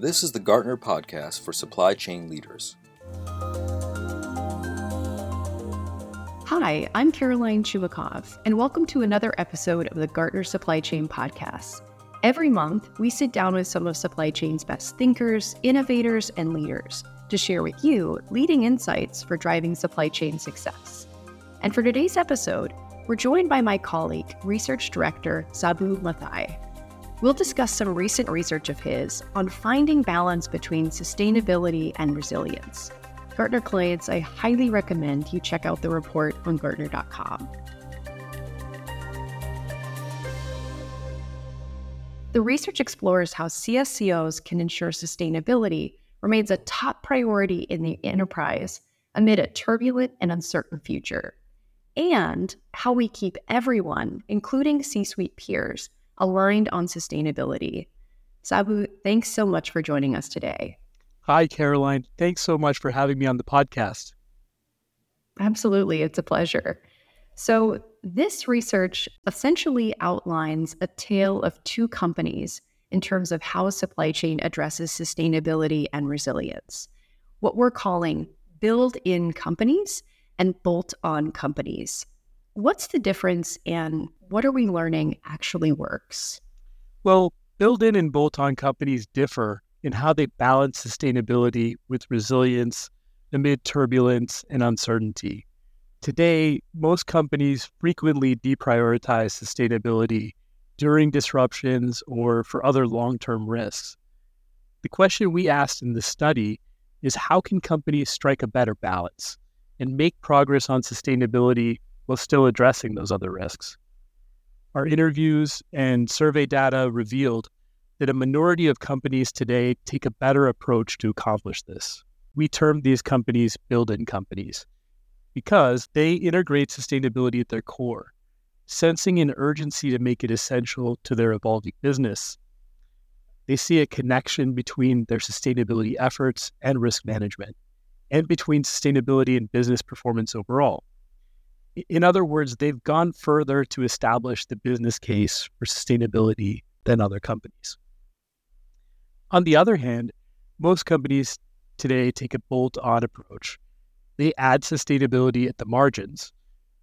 This is the Gartner Podcast for Supply Chain Leaders. Hi, I'm Caroline Chumakov, and welcome to another episode of the Gartner Supply Chain Podcast. Every month, we sit down with some of supply chain's best thinkers, innovators, and leaders to share with you leading insights for driving supply chain success. And for today's episode, we're joined by my colleague, Research Director Sabu Mathai. We'll discuss some recent research of his on finding balance between sustainability and resilience. Gartner clients, I highly recommend you check out the report on Gartner.com. The research explores how CSCOs can ensure sustainability remains a top priority in the enterprise amid a turbulent and uncertain future, and how we keep everyone, including C suite peers, aligned on sustainability. Sabu, thanks so much for joining us today. Hi, Caroline. Thanks so much for having me on the podcast. Absolutely. It's a pleasure. So, this research essentially outlines a tale of two companies in terms of how a supply chain addresses sustainability and resilience. What we're calling build in companies and bolt on companies. What's the difference and what are we learning actually works? Well, build in and bolt on companies differ in how they balance sustainability with resilience amid turbulence and uncertainty. Today, most companies frequently deprioritize sustainability during disruptions or for other long term risks. The question we asked in the study is how can companies strike a better balance and make progress on sustainability while still addressing those other risks. Our interviews and survey data revealed that a minority of companies today take a better approach to accomplish this. We term these companies build in companies because they integrate sustainability at their core, sensing an urgency to make it essential to their evolving business. They see a connection between their sustainability efforts and risk management, and between sustainability and business performance overall. In other words, they've gone further to establish the business case for sustainability than other companies. On the other hand, most companies today take a bolt on approach. They add sustainability at the margins,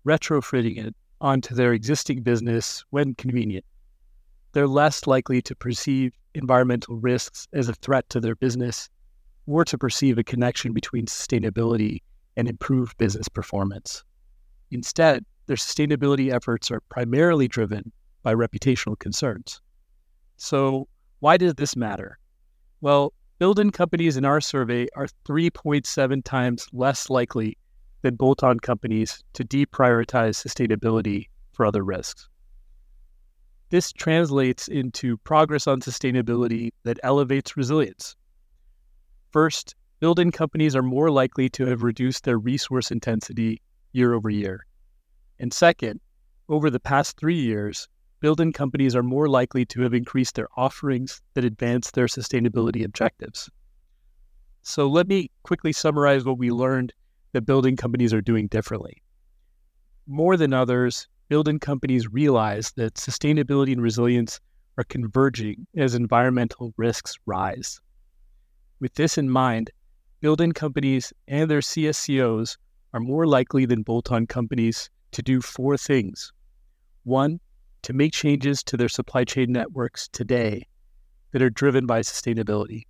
retrofitting it onto their existing business when convenient. They're less likely to perceive environmental risks as a threat to their business or to perceive a connection between sustainability and improved business performance. Instead, their sustainability efforts are primarily driven by reputational concerns. So, why does this matter? Well, build in companies in our survey are 3.7 times less likely than bolt on companies to deprioritize sustainability for other risks. This translates into progress on sustainability that elevates resilience. First, build in companies are more likely to have reduced their resource intensity year over year. And second, over the past three years, build in companies are more likely to have increased their offerings that advance their sustainability objectives. So let me quickly summarize what we learned that build-in companies are doing differently. More than others, build-in companies realize that sustainability and resilience are converging as environmental risks rise. With this in mind, build-in companies and their CSCOs are more likely than bolt on companies to do four things. One, to make changes to their supply chain networks today that are driven by sustainability.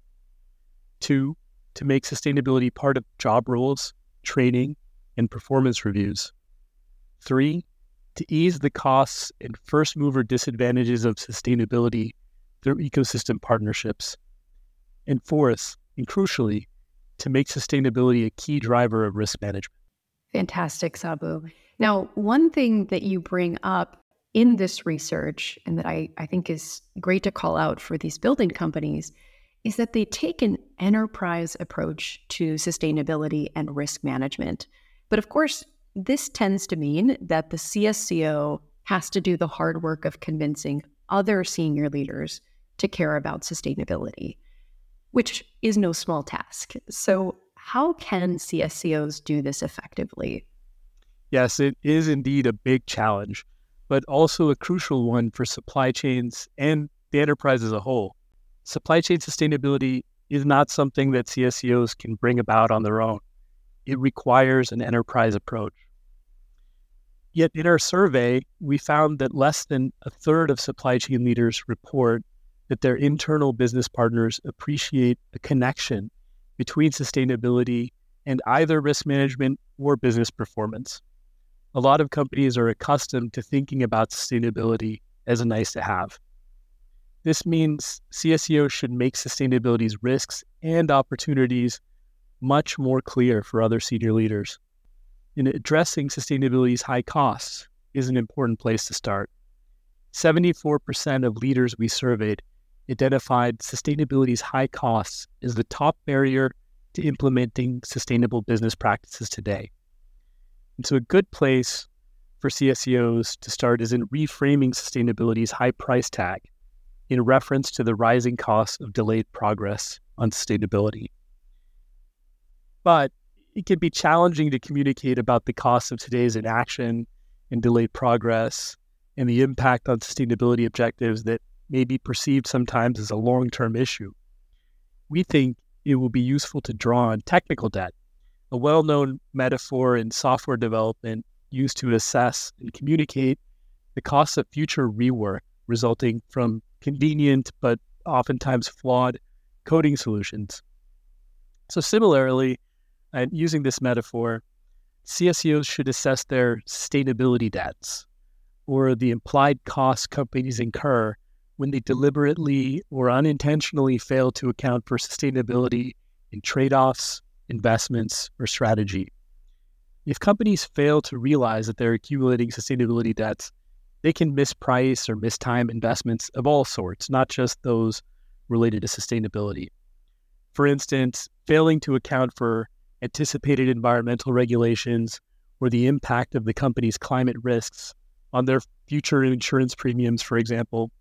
Two, to make sustainability part of job roles, training, and performance reviews. Three, to ease the costs and first mover disadvantages of sustainability through ecosystem partnerships. And fourth, and crucially, to make sustainability a key driver of risk management. Fantastic, Sabu. Now, one thing that you bring up in this research, and that I, I think is great to call out for these build-in companies, is that they take an enterprise approach to sustainability and risk management. But of course, this tends to mean that the CSCO has to do the hard work of convincing other senior leaders to care about sustainability, which is no small task. So, how can CSCOs do this effectively? Yes, it is indeed a big challenge, but also a crucial one for supply chains and the enterprise as a whole. Supply chain sustainability is not something that CSCOs can bring about on their own. It requires an enterprise approach. Yet in our survey, we found that less than a third of supply chain leaders report that their internal business partners appreciate a connection between sustainability and either risk management or business performance. A lot of companies are accustomed to thinking about sustainability as a nice to have. This means CSCOs should make sustainability's risks and opportunities much more clear for other senior leaders. In addressing sustainability's high costs is an important place to start. 74% of leaders we surveyed identified sustainability's high costs as the top barrier to implementing sustainable business practices today. And so, a good place for CSCOs to start is in reframing sustainability's high price tag in reference to the rising costs of delayed progress on sustainability. But it can be challenging to communicate about the costs of today's inaction and delayed progress and the impact on sustainability objectives that may be perceived sometimes as a long term issue. We think it will be useful to draw on technical debt, a well known metaphor in software development used to assess and communicate the costs of future rework resulting from convenient but oftentimes flawed coding solutions. So, similarly, and using this metaphor, CSCOs should assess their sustainability debts or the implied costs companies incur when they deliberately or unintentionally fail to account for sustainability in trade offs, investments, or strategy. If companies fail to realize that they're accumulating sustainability debts, they can misprice or mistime investments of all sorts, not just those related to sustainability. For instance, failing to account for anticipated environmental regulations or the impact of the company's climate risks on their future insurance premiums, for example,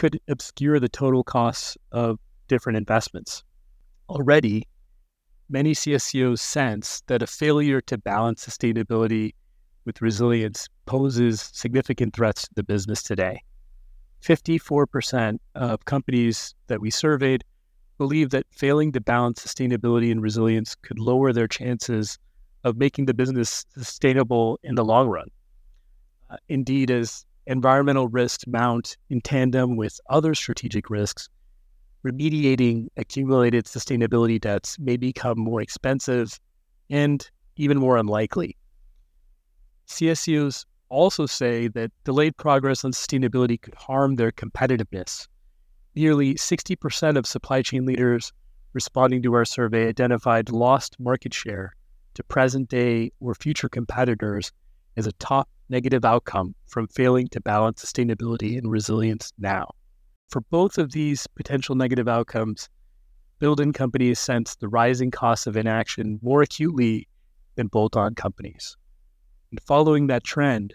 could obscure the total costs of different investments. Already, many CSCOs sense that a failure to balance sustainability with resilience poses significant threats to the business today. 54% of companies that we surveyed believe that failing to balance sustainability and resilience could lower their chances of making the business sustainable in the long run. Uh, indeed, as environmental risks mount in tandem with other strategic risks, remediating accumulated sustainability debts may become more expensive and even more unlikely. CSCOs also say that delayed progress on sustainability could harm their competitiveness. Nearly 60% of supply chain leaders responding to our survey identified lost market share to present day or future competitors as a top negative outcome from failing to balance sustainability and resilience now. For both of these potential negative outcomes, build-in companies sense the rising costs of inaction more acutely than bolt-on companies. And following that trend,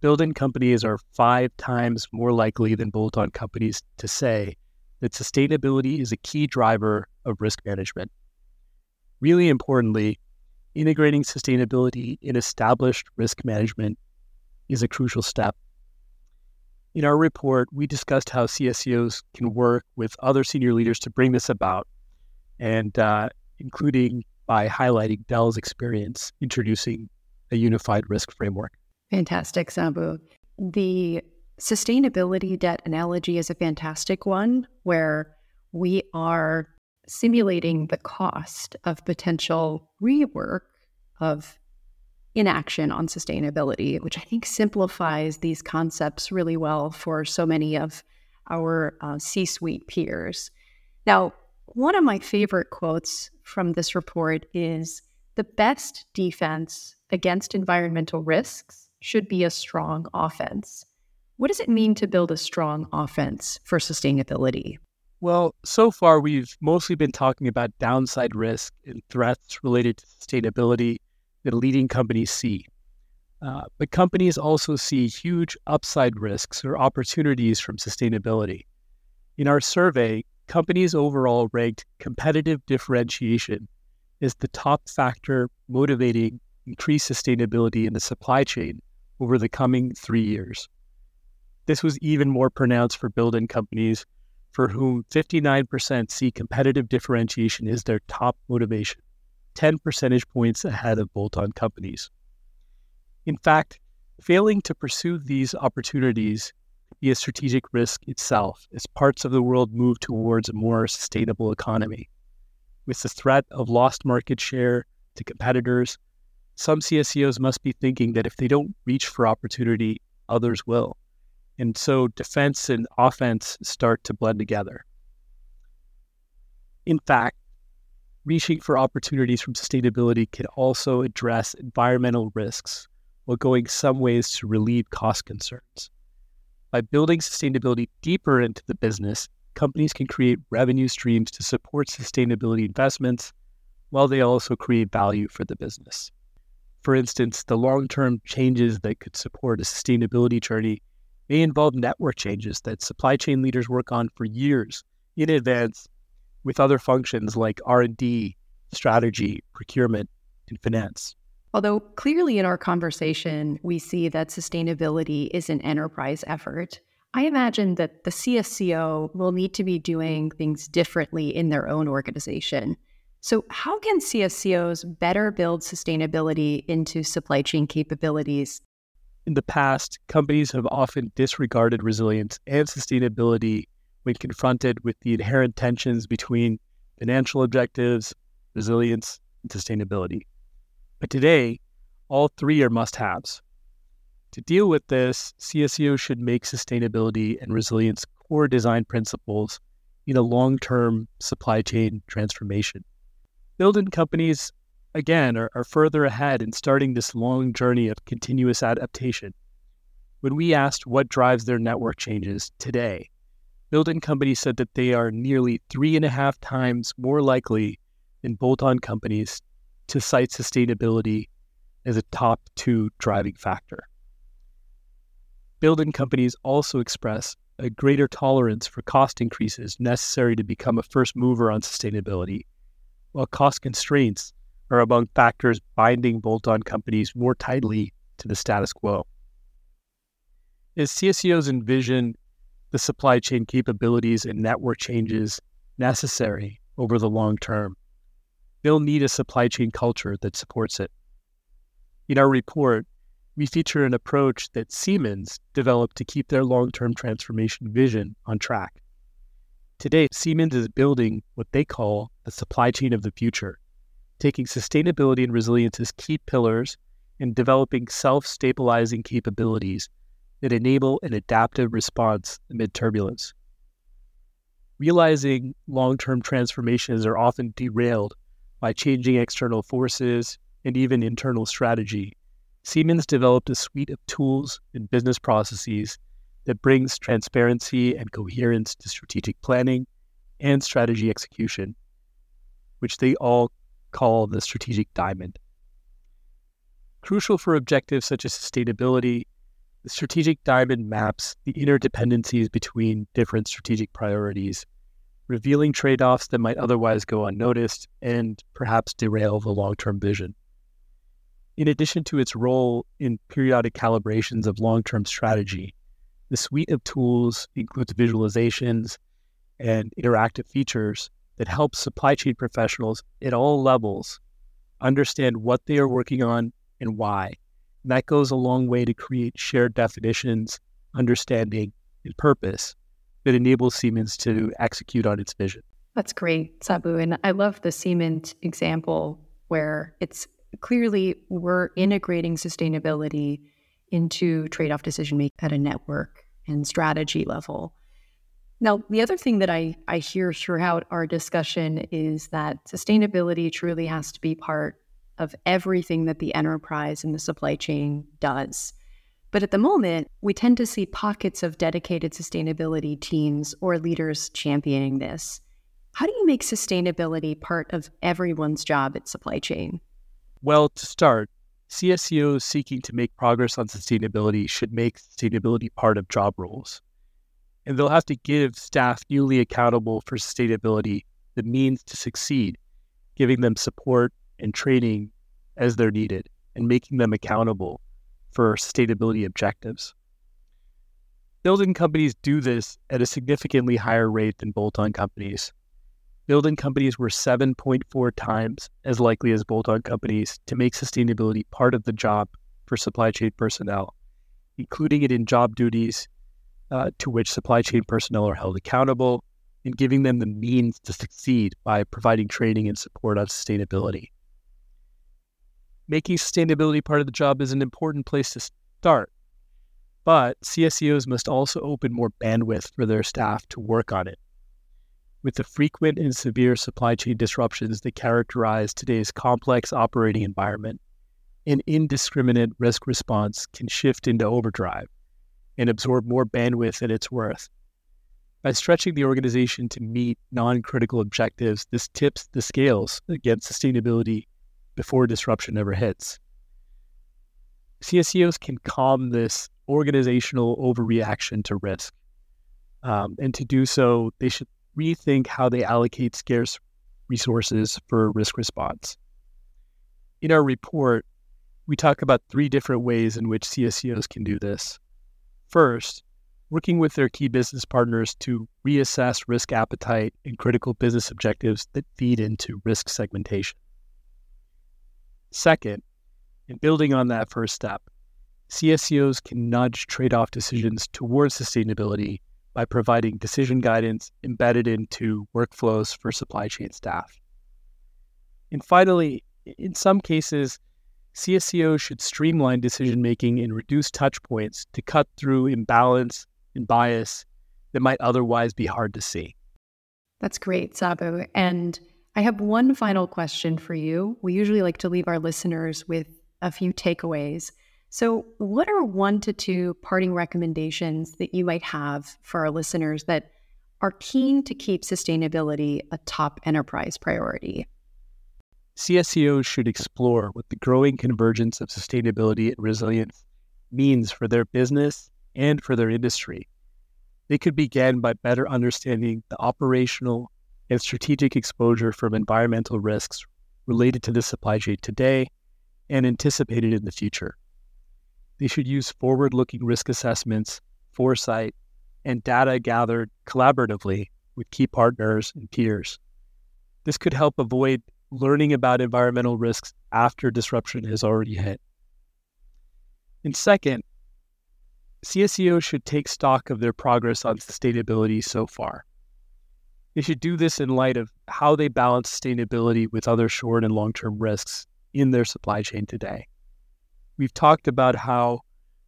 build-in companies are five times more likely than bolt-on companies to say that sustainability is a key driver of risk management. Really importantly, integrating sustainability in established risk management is a crucial step. In our report, we discussed how CSCOs can work with other senior leaders to bring this about, and uh, including by highlighting Dell's experience introducing a unified risk framework. Fantastic, Sabu. The sustainability debt analogy is a fantastic one where we are simulating the cost of potential rework of inaction on sustainability, which I think simplifies these concepts really well for so many of our uh, C suite peers. Now, one of my favorite quotes from this report is the best defense against environmental risks should be a strong offense. What does it mean to build a strong offense for sustainability? Well, so far we've mostly been talking about downside risk and threats related to sustainability that leading companies see. Uh, but companies also see huge upside risks or opportunities from sustainability. In our survey, companies overall ranked competitive differentiation as the top factor motivating increased sustainability in the supply chain over the coming three years. This was even more pronounced for build in companies for whom 59% see competitive differentiation as their top motivation, 10 percentage points ahead of bolt on companies. In fact, failing to pursue these opportunities be a strategic risk itself as parts of the world move towards a more sustainable economy. With the threat of lost market share to competitors, some CSCOs must be thinking that if they don't reach for opportunity, others will. And so defense and offense start to blend together. In fact, reaching for opportunities from sustainability can also address environmental risks while going some ways to relieve cost concerns. By building sustainability deeper into the business, companies can create revenue streams to support sustainability investments while they also create value for the business. For instance, the long term changes that could support a sustainability journey may involve network changes that supply chain leaders work on for years in advance with other functions like R&D, strategy, procurement, and finance. Although clearly in our conversation, we see that sustainability is an enterprise effort, I imagine that the CSCO will need to be doing things differently in their own organization. So, how can CSCOs better build sustainability into supply chain capabilities? In the past, companies have often disregarded resilience and sustainability when confronted with the inherent tensions between financial objectives, resilience, and sustainability. But today, all three are must haves. To deal with this, CSCO should make sustainability and resilience core design principles in a long term supply chain transformation. Build-in companies, again, are, are further ahead in starting this long journey of continuous adaptation. When we asked what drives their network changes today, build-in companies said that they are nearly three and a half times more likely than bolt on companies to cite sustainability as a top two driving factor. Build-in companies also express a greater tolerance for cost increases necessary to become a first mover on sustainability, while cost constraints are among factors binding bolt on companies more tightly to the status quo. As CSCOs envision the supply chain capabilities and network changes necessary over the long term, they'll need a supply chain culture that supports it. In our report, we feature an approach that Siemens developed to keep their long term transformation vision on track. Today, Siemens is building what they call the supply chain of the future, taking sustainability and resilience as key pillars and developing self stabilizing capabilities that enable an adaptive response amid turbulence. Realizing long term transformations are often derailed by changing external forces and even internal strategy, Siemens developed a suite of tools and business processes that brings transparency and coherence to strategic planning and strategy execution, which they all call the strategic diamond. Crucial for objectives such as sustainability, the strategic diamond maps the interdependencies between different strategic priorities revealing trade offs that might otherwise go unnoticed and perhaps derail the long term vision. In addition to its role in periodic calibrations of long term strategy, the suite of tools includes visualizations and interactive features that helps supply chain professionals at all levels understand what they are working on and why. And that goes a long way to create shared definitions, understanding, and purpose that enables Siemens to execute on its vision. That's great, Sabu. And I love the Siemens example where it's clearly we're integrating sustainability into trade off decision making at a network and strategy level. Now, the other thing that I, I hear throughout our discussion is that sustainability truly has to be part of everything that the enterprise and the supply chain does. But at the moment, we tend to see pockets of dedicated sustainability teams or leaders championing this. How do you make sustainability part of everyone's job at supply chain? Well, to start, CSCOs seeking to make progress on sustainability should make sustainability part of job roles. And they'll have to give staff newly accountable for sustainability the means to succeed, giving them support and training as they're needed, and making them accountable for sustainability objectives. Build-in companies do this at a significantly higher rate than bolt-on companies. Build-in companies were 7.4 times as likely as bolt-on companies to make sustainability part of the job for supply chain personnel, including it in job duties uh, to which supply chain personnel are held accountable, and giving them the means to succeed by providing training and support on sustainability. Making sustainability part of the job is an important place to start, but CSCOs must also open more bandwidth for their staff to work on it. With the frequent and severe supply chain disruptions that characterize today's complex operating environment, an indiscriminate risk response can shift into overdrive and absorb more bandwidth than it's worth. By stretching the organization to meet non critical objectives, this tips the scales against sustainability before disruption ever hits. CSCOs can calm this organizational overreaction to risk. Um, and to do so, they should rethink how they allocate scarce resources for risk response. In our report, we talk about three different ways in which CSCOs can do this. First, working with their key business partners to reassess risk appetite and critical business objectives that feed into risk segmentation. Second, in building on that first step, CSCOs can nudge trade off decisions towards sustainability by providing decision guidance embedded into workflows for supply chain staff. And finally, in some cases, CSCOs should streamline decision making and reduce touch points to cut through imbalance and bias that might otherwise be hard to see. That's great, Sabu. And I have one final question for you. We usually like to leave our listeners with a few takeaways. So, what are one to two parting recommendations that you might have for our listeners that are keen to keep sustainability a top enterprise priority? CSCOs should explore what the growing convergence of sustainability and resilience means for their business and for their industry. They could begin by better understanding the operational and strategic exposure from environmental risks related to the supply chain today and anticipated in the future. They should use forward looking risk assessments, foresight, and data gathered collaboratively with key partners and peers. This could help avoid learning about environmental risks after disruption has already hit. And second, CSCOs should take stock of their progress on sustainability so far. They should do this in light of how they balance sustainability with other short and long term risks in their supply chain today. We've talked about how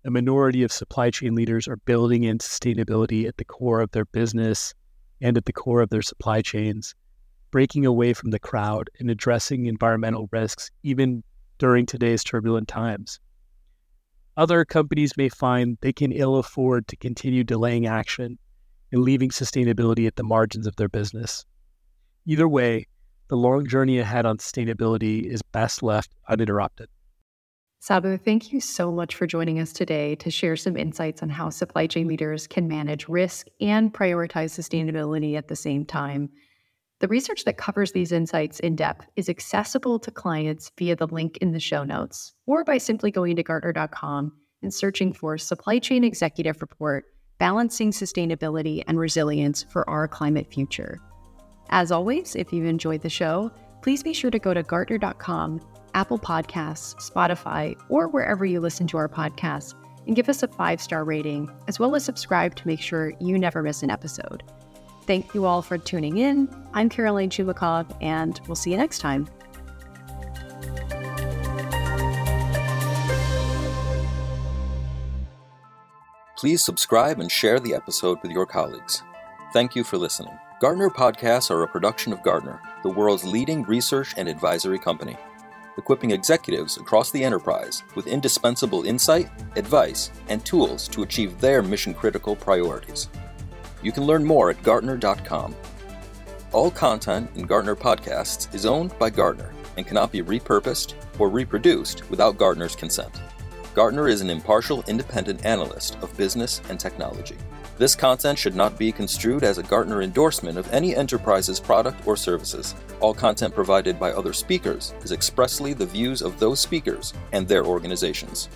a minority of supply chain leaders are building in sustainability at the core of their business and at the core of their supply chains, breaking away from the crowd and addressing environmental risks even during today's turbulent times. Other companies may find they can ill afford to continue delaying action and leaving sustainability at the margins of their business. Either way, the long journey ahead on sustainability is best left uninterrupted. Sabu, thank you so much for joining us today to share some insights on how supply chain leaders can manage risk and prioritize sustainability at the same time. The research that covers these insights in depth is accessible to clients via the link in the show notes or by simply going to Gartner.com and searching for Supply Chain Executive Report Balancing Sustainability and Resilience for Our Climate Future. As always, if you've enjoyed the show, please be sure to go to Gartner.com Apple Podcasts, Spotify, or wherever you listen to our podcasts, and give us a five star rating, as well as subscribe to make sure you never miss an episode. Thank you all for tuning in. I'm Caroline Chumakov, and we'll see you next time. Please subscribe and share the episode with your colleagues. Thank you for listening. Gartner podcasts are a production of Gartner, the world's leading research and advisory company equipping executives across the enterprise with indispensable insight, advice, and tools to achieve their mission critical priorities. You can learn more at Gartner.com. All content in Gartner podcasts is owned by Gartner and cannot be repurposed or reproduced without Gartner's consent. Gartner is an impartial independent analyst of business and technology. This content should not be construed as a Gartner endorsement of any enterprise's product or services. All content provided by other speakers is expressly the views of those speakers and their organizations.